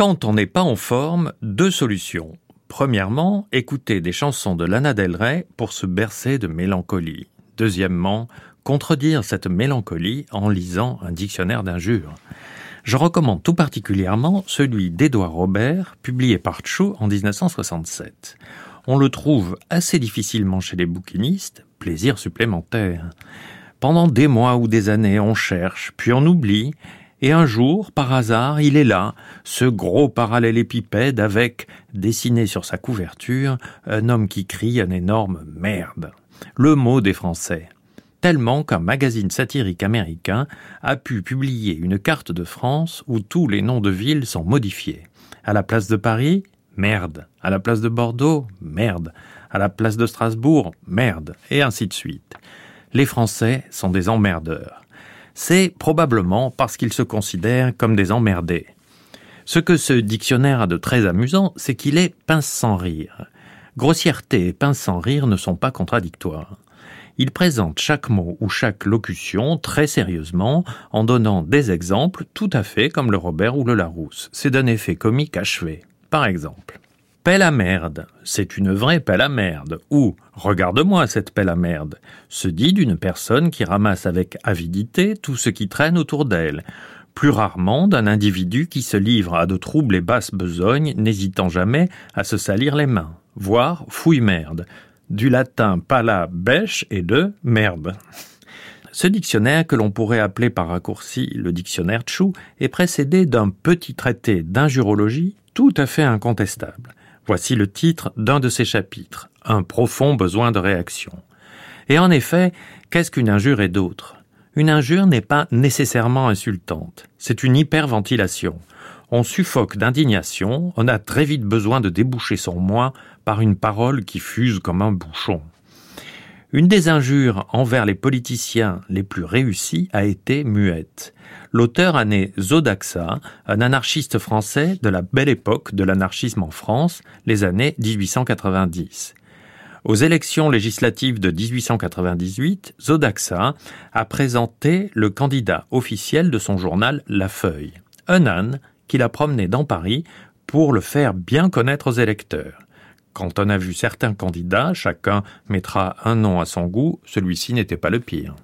Quand on n'est pas en forme, deux solutions. Premièrement, écouter des chansons de Lana Del Rey pour se bercer de mélancolie. Deuxièmement, contredire cette mélancolie en lisant un dictionnaire d'injures. Je recommande tout particulièrement celui d'Édouard Robert, publié par Chou en 1967. On le trouve assez difficilement chez les bouquinistes, plaisir supplémentaire. Pendant des mois ou des années, on cherche, puis on oublie, et un jour, par hasard, il est là, ce gros parallélépipède avec, dessiné sur sa couverture, un homme qui crie un énorme merde. Le mot des Français tellement qu'un magazine satirique américain a pu publier une carte de France où tous les noms de villes sont modifiés. À la place de Paris, merde. À la place de Bordeaux, merde. À la place de Strasbourg, merde. Et ainsi de suite. Les Français sont des emmerdeurs. C'est probablement parce qu'ils se considèrent comme des emmerdés. Ce que ce dictionnaire a de très amusant, c'est qu'il est pince sans rire. Grossièreté et pince sans rire ne sont pas contradictoires. Il présente chaque mot ou chaque locution très sérieusement en donnant des exemples tout à fait comme le Robert ou le Larousse. C'est d'un effet comique achevé. Par exemple, pelle à merde, c'est une vraie pelle à merde. Ou regarde-moi cette pelle à merde, se dit d'une personne qui ramasse avec avidité tout ce qui traîne autour d'elle plus rarement d'un individu qui se livre à de troubles et basses besognes, n'hésitant jamais à se salir les mains, voire fouille merde, du latin pala bêche et de merde. Ce dictionnaire, que l'on pourrait appeler par raccourci le dictionnaire Chou, est précédé d'un petit traité d'injurologie tout à fait incontestable. Voici le titre d'un de ses chapitres, Un profond besoin de réaction. Et en effet, qu'est-ce qu'une injure et d'autre Une injure n'est pas nécessairement insultante, c'est une hyperventilation. On suffoque d'indignation, on a très vite besoin de déboucher son moi par une parole qui fuse comme un bouchon. Une des injures envers les politiciens les plus réussies a été muette. L'auteur a né Zodaxa, un anarchiste français de la belle époque de l'anarchisme en France, les années 1890. Aux élections législatives de 1898, Zodaxa a présenté le candidat officiel de son journal La Feuille, un âne qu'il a promené dans Paris pour le faire bien connaître aux électeurs. Quand on a vu certains candidats, chacun mettra un nom à son goût, celui-ci n'était pas le pire.